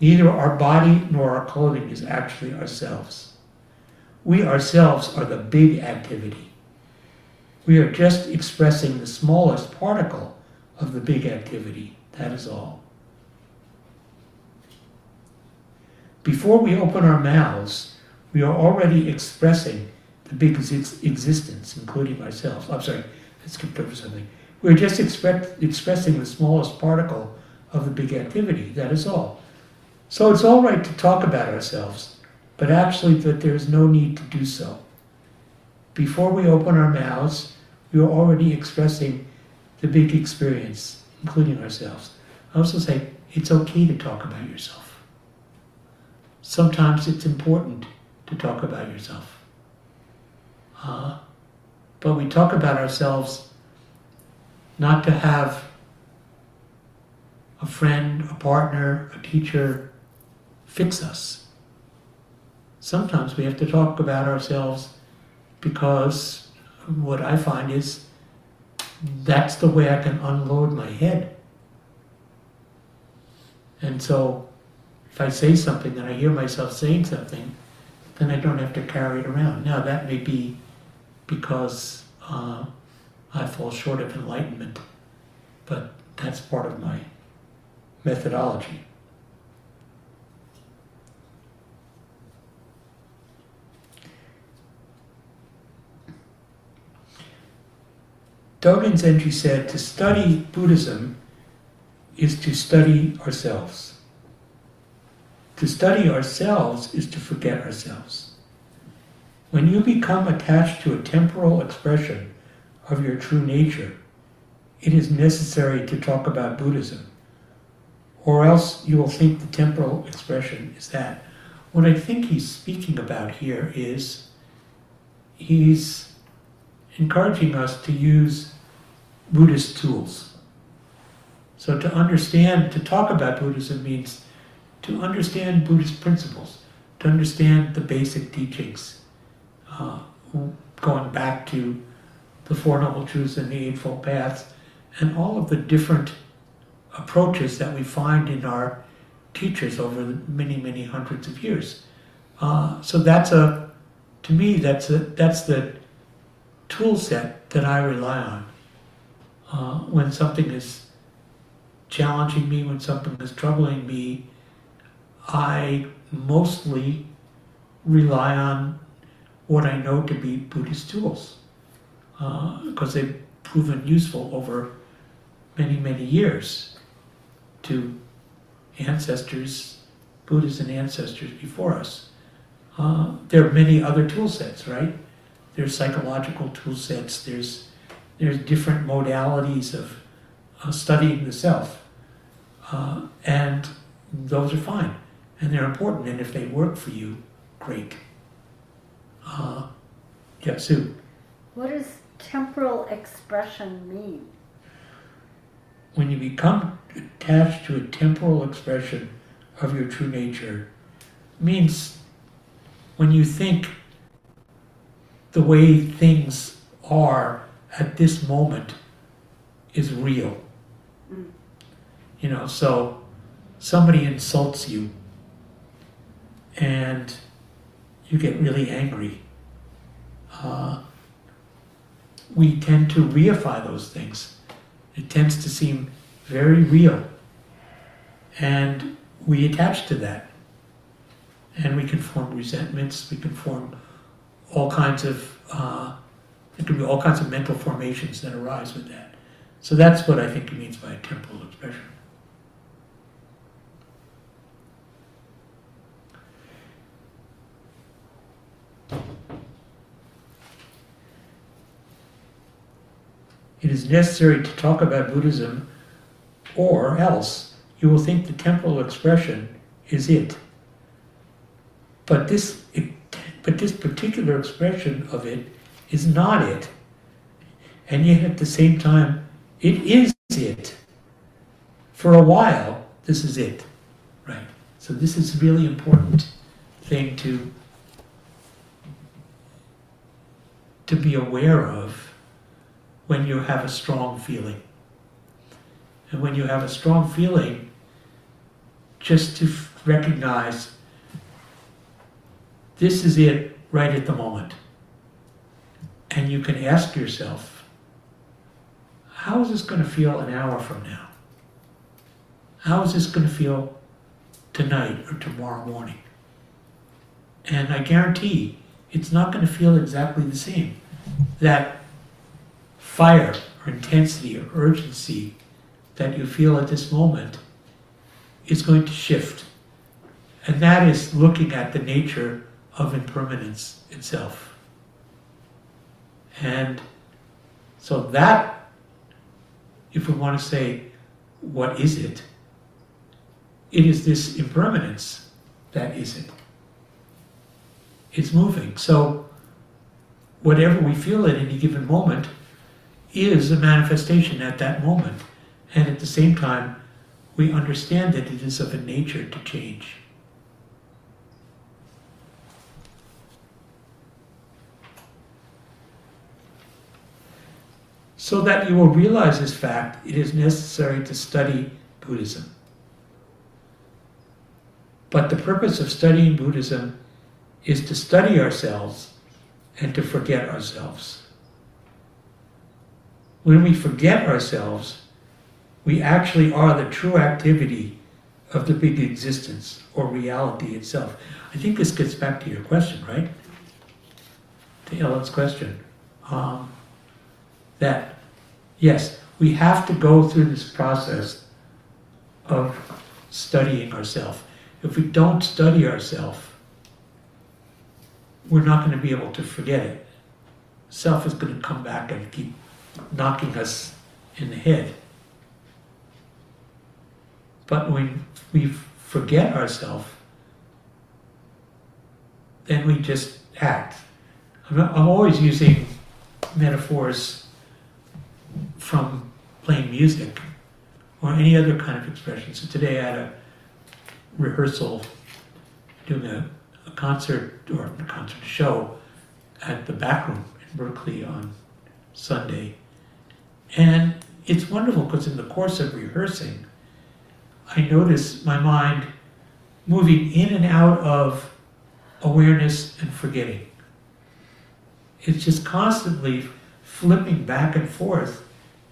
neither our body nor our clothing is actually ourselves. We ourselves are the big activity. We are just expressing the smallest particle of the big activity. That is all. Before we open our mouths, we are already expressing the big ex- existence, including ourselves. I'm sorry, I skipped over something. We're just expect, expressing the smallest particle of the big activity. That is all. So it's all right to talk about ourselves, but actually that there is no need to do so. Before we open our mouths, we are already expressing the big experience, including ourselves. I also say it's okay to talk about yourself. Sometimes it's important to talk about yourself. Uh, but we talk about ourselves not to have a friend, a partner, a teacher fix us. Sometimes we have to talk about ourselves because what I find is that's the way I can unload my head. And so if I say something and I hear myself saying something, then I don't have to carry it around. Now, that may be because uh, I fall short of enlightenment, but that's part of my methodology. Dogen Zenji said to study Buddhism is to study ourselves. To study ourselves is to forget ourselves. when you become attached to a temporal expression of your true nature, it is necessary to talk about Buddhism, or else you will think the temporal expression is that. What I think he's speaking about here is he's encouraging us to use Buddhist tools. So to understand, to talk about Buddhism means to understand Buddhist principles, to understand the basic teachings, uh, going back to the Four Noble Truths and the Eightfold Paths, and all of the different approaches that we find in our teachers over many, many hundreds of years. Uh, so that's a, to me, that's a, that's the tool set that I rely on uh, when something is challenging me, when something is troubling me. I mostly rely on what I know to be Buddhist tools because uh, they've proven useful over many, many years to ancestors, Buddhas and ancestors before us. Uh, there are many other tool sets, right? There's psychological tool sets. There's there's different modalities of uh, studying the self, uh, and those are fine, and they're important. And if they work for you, great. Uh, yeah, Sue. What does temporal expression mean? When you become attached to a temporal expression of your true nature, means when you think the way things are at this moment is real. Mm. You know, so somebody insults you and you get really angry. Uh, we tend to reify those things. It tends to seem very real. And we attach to that. And we can form resentments, we can form all kinds of, uh, there can be all kinds of mental formations that arise with that. So that's what I think he means by a temporal expression. It is necessary to talk about Buddhism, or else you will think the temporal expression is it. But this, it, but this particular expression of it is not it. And yet at the same time, it is it. For a while, this is it. Right? So this is a really important thing to to be aware of when you have a strong feeling. And when you have a strong feeling, just to recognize this is it right at the moment. And you can ask yourself, how is this going to feel an hour from now? How is this going to feel tonight or tomorrow morning? And I guarantee it's not going to feel exactly the same. That fire or intensity or urgency that you feel at this moment is going to shift. And that is looking at the nature of impermanence itself. And so that, if we want to say, what is it? It is this impermanence that is it. It's moving. So whatever we feel at any given moment is a manifestation at that moment. And at the same time, we understand that it is of a nature to change. So that you will realize this fact, it is necessary to study Buddhism. But the purpose of studying Buddhism is to study ourselves and to forget ourselves. When we forget ourselves, we actually are the true activity of the big existence or reality itself. I think this gets back to your question, right? To Ellen's question. Um, that, yes, we have to go through this process of studying ourselves. If we don't study ourselves, we're not going to be able to forget it. Self is going to come back and keep knocking us in the head. But when we forget ourselves, then we just act. I'm, I'm always using metaphors from playing music or any other kind of expression. So today I had a rehearsal doing a, a concert or a concert show at the back room in Berkeley on Sunday. And it's wonderful because in the course of rehearsing, I notice my mind moving in and out of awareness and forgetting. It's just constantly flipping back and forth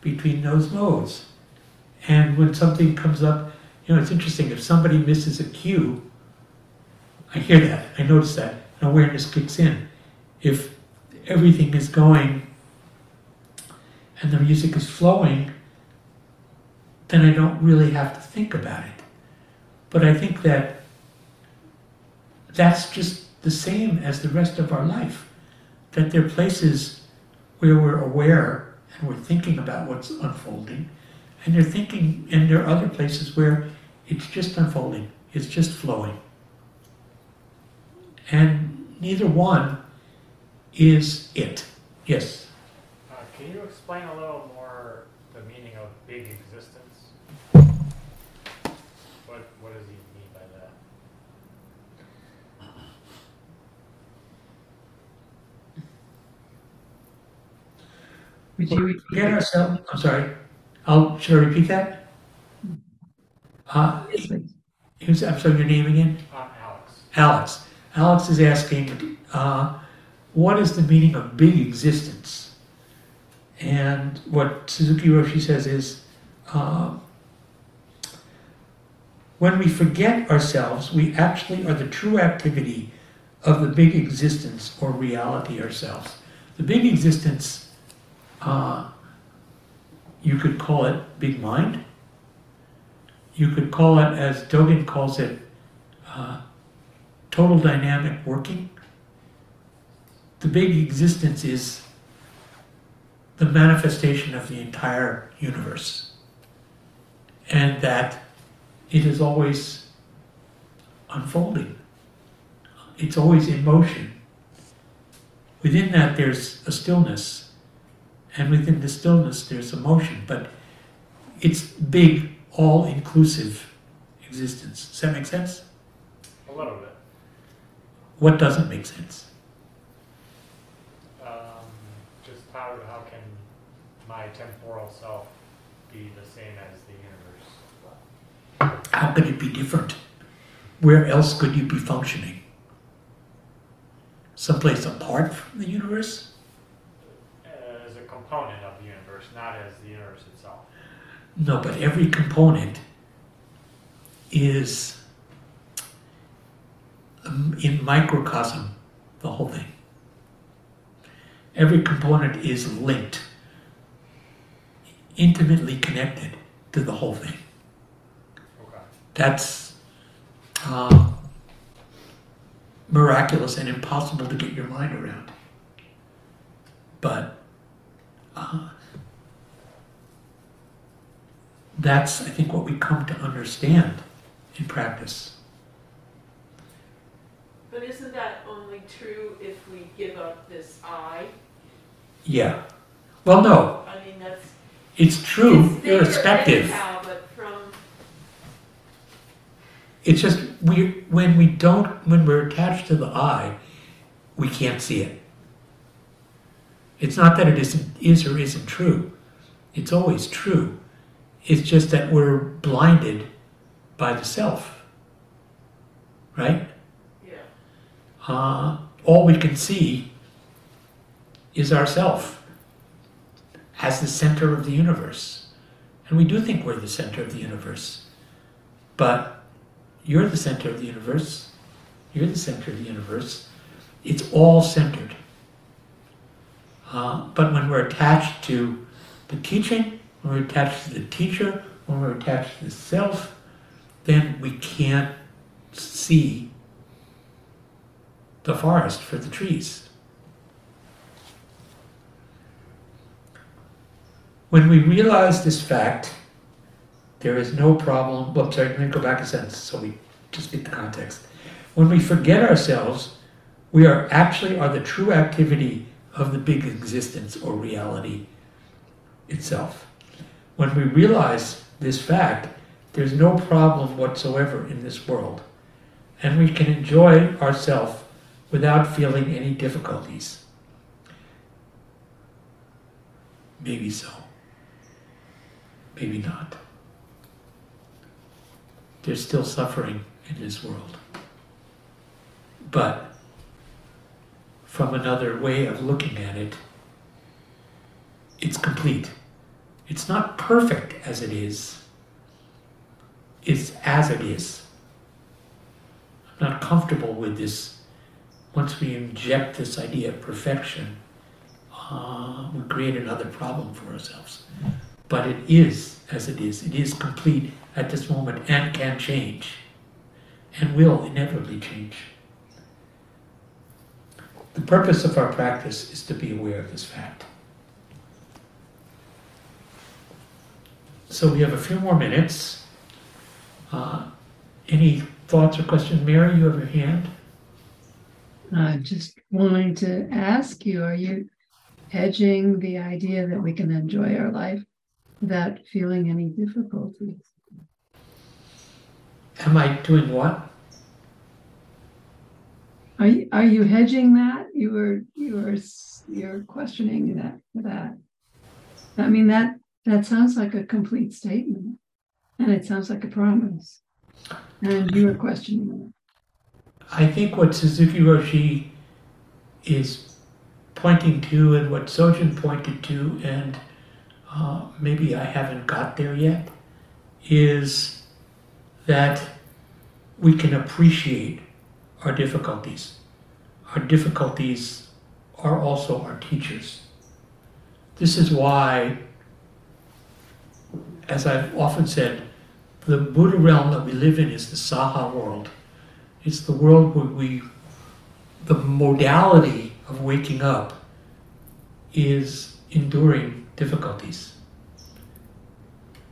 between those modes. And when something comes up, you know, it's interesting. If somebody misses a cue, I hear that, I notice that, and awareness kicks in. If everything is going and the music is flowing, then I don't really have to think about it. But I think that that's just the same as the rest of our life. That there are places where we're aware and we're thinking about what's unfolding, and they're thinking, and there are other places where it's just unfolding, it's just flowing. And neither one is it. Yes. Uh, can you explain a little more the meaning of big existence? What what does he mean by that? We forget ourselves. I'm sorry. I'll, should I repeat that? Uh, who's, I'm sorry, your name again? Uh, Alex. Alex. Alex is asking, uh, what is the meaning of big existence? And what Suzuki Roshi says is, uh, when we forget ourselves, we actually are the true activity of the big existence or reality ourselves. The big existence, uh, you could call it big mind. You could call it, as Dogen calls it, uh, total dynamic working. The big existence is the manifestation of the entire universe. And that it is always unfolding. It's always in motion. Within that, there's a stillness. And within the stillness, there's a motion. But it's big, all inclusive existence. Does that make sense? A little bit. What doesn't make sense? Um, just how how can my temporal self be the same as the universe? How could it be different? Where else could you be functioning? Someplace apart from the universe? Component of the universe, not as the universe itself. No, but every component is um, in microcosm, the whole thing. Every component is linked, intimately connected to the whole thing. Okay. That's uh, miraculous and impossible to get your mind around. But uh, that's, I think, what we come to understand in practice. But isn't that only true if we give up this I? Yeah. Well, no, I mean, that's. it's true, it's irrespective. anyhow, but from, It's just we when we don't when we're attached to the I, we can't see it. It's not that it isn't is or isn't true. It's always true. It's just that we're blinded by the self. Right? yeah, Uh, all we can see is ourself as the center of the universe. And we do think we're the center of the universe. But you're the center of the universe. You're the center of the universe. It's all centered. Uh, but when we're attached to the teaching, when we're attached to the teacher, when we're attached to the self, then we can't see the forest for the trees. When we realize this fact, there is no problem. Well, sorry, let me go back a sentence so we just get the context. When we forget ourselves, we are actually are the true activity of the big existence or reality itself. When we realize this fact, there's no problem whatsoever in this world, and we can enjoy ourselves without feeling any difficulties. Maybe so. Maybe not. There's still suffering in this world. But from another way of looking at it, it's complete. It's not perfect as it is, it's as it is. I'm not comfortable with this. Once we inject this idea of perfection, uh, we create another problem for ourselves. But it is as it is. It is complete at this moment and can change and will inevitably change. The purpose of our practice is to be aware of this fact. So we have a few more minutes. Uh, any thoughts or questions? Mary, you have your hand? I'm just wanting to ask you, are you hedging the idea that we can enjoy our life without feeling any difficulties? Am I doing what? Are you, are you hedging that? You were you were you're questioning that that. I mean that that sounds like a complete statement, and it sounds like a promise, and you were questioning it. I think what Suzuki Roshi is pointing to, and what Sojin pointed to, and uh, maybe I haven't got there yet, is that we can appreciate our difficulties. Our difficulties are also our teachers. This is why, as I've often said, the Buddha realm that we live in is the Saha world. It's the world where we, the modality of waking up is enduring difficulties.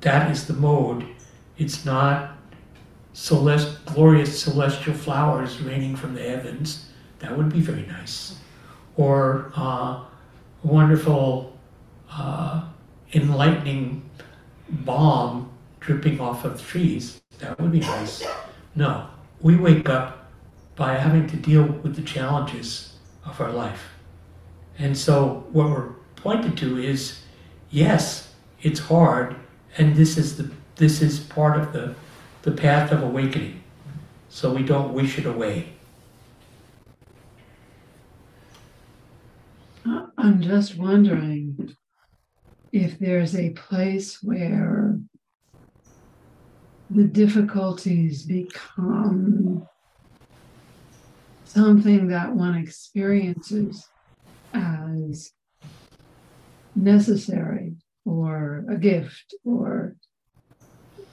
That is the mode. It's not celest, glorious celestial flowers raining from the heavens. That would be very nice. Or uh, wonderful, uh, enlightening balm dripping off of trees. That would be nice. No, we wake up by having to deal with the challenges of our life. And so what we're pointed to is yes, it's hard, and this is the this is part of the the path of awakening. So we don't wish it away. I'm just wondering if there's a place where the difficulties become something that one experiences as necessary or a gift or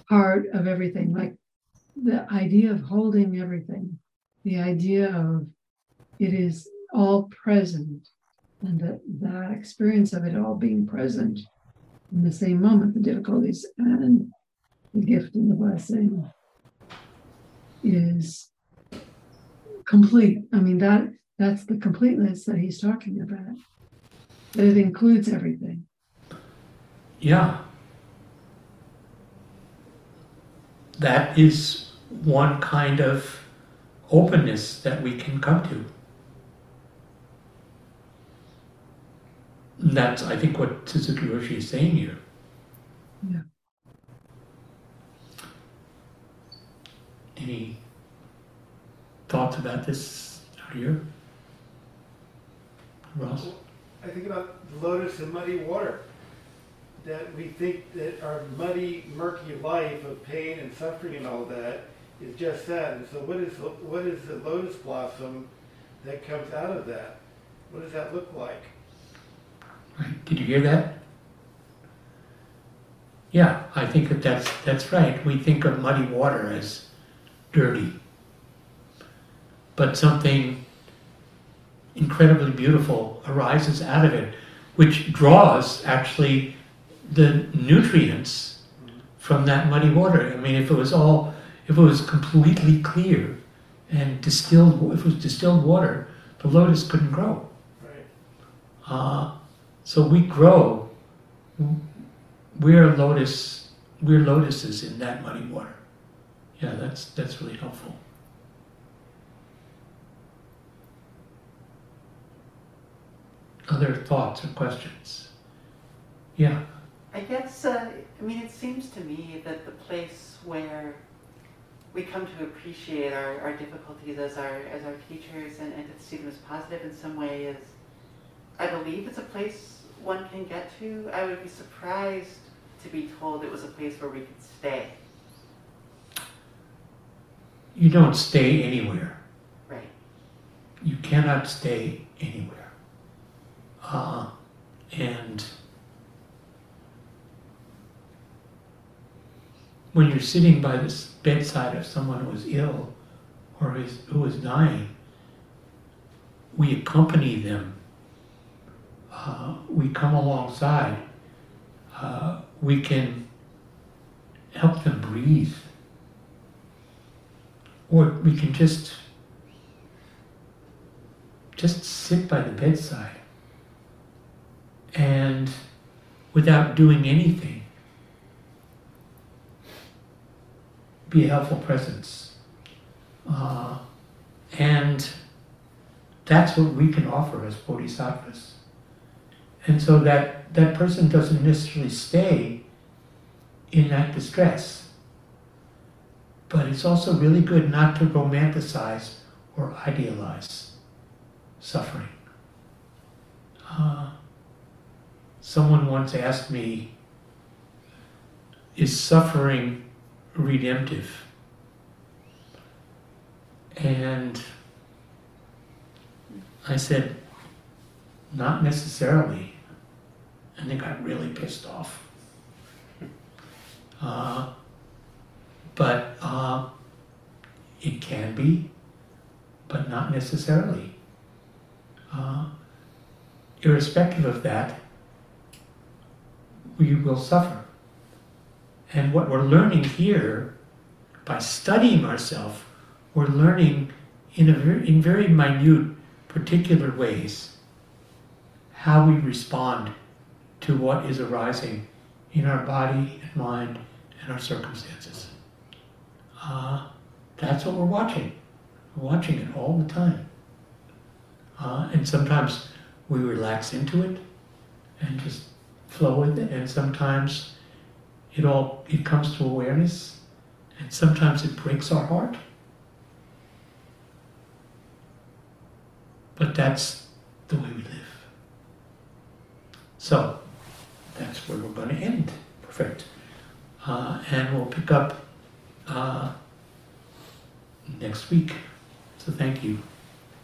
part of everything like the idea of holding everything the idea of it is all present and that that experience of it all being present in the same moment the difficulties and the gift and the blessing is complete i mean that that's the completeness that he's talking about that it includes everything Yeah. That is one kind of openness that we can come to. And That's, I think, what Suzuki Roshi is saying here. Yeah. Any thoughts about this out here? Ross? I think about the lotus and muddy water. That we think that our muddy, murky life of pain and suffering and all that is just that. And so, what is what is the lotus blossom that comes out of that? What does that look like? Did you hear that? Yeah, I think that that's, that's right. We think of muddy water as dirty. But something incredibly beautiful arises out of it, which draws actually the nutrients from that muddy water. I mean, if it was all, if it was completely clear and distilled, if it was distilled water, the lotus couldn't grow. Right. Uh, so we grow. We're lotus. We're lotuses in that muddy water. Yeah, that's that's really helpful. Other thoughts or questions? Yeah. I guess, uh, I mean, it seems to me that the place where we come to appreciate our, our difficulties as our, as our teachers and, and to see them as positive in some way is, I believe it's a place one can get to. I would be surprised to be told it was a place where we could stay. You don't stay anywhere. Right. You cannot stay anywhere. Uh, and when you're sitting by the bedside of someone who is ill or is, who is dying, we accompany them. Uh, we come alongside. Uh, we can help them breathe. Or we can just just sit by the bedside and without doing anything be a helpful presence. Uh, and that's what we can offer as bodhisattvas. And so that, that person doesn't necessarily stay in that distress. But it's also really good not to romanticize or idealize suffering. Uh, someone once asked me, is suffering redemptive? And I said, not necessarily. And they got really pissed off. Uh, but uh, it can be, but not necessarily. Uh, irrespective of that, we will suffer. And what we're learning here, by studying ourselves, we're learning in, very, in very minute, particular ways how we respond to what is arising in our body and mind and our circumstances. Uh, that's what we're watching. We're watching it all the time. Uh, and sometimes we relax into it and just flow with it, and sometimes it all it comes to awareness, and sometimes it breaks our heart. But that's the way we live. So that's where we're going to end. Perfect. Uh, and we'll pick up uh, next week. So thank you.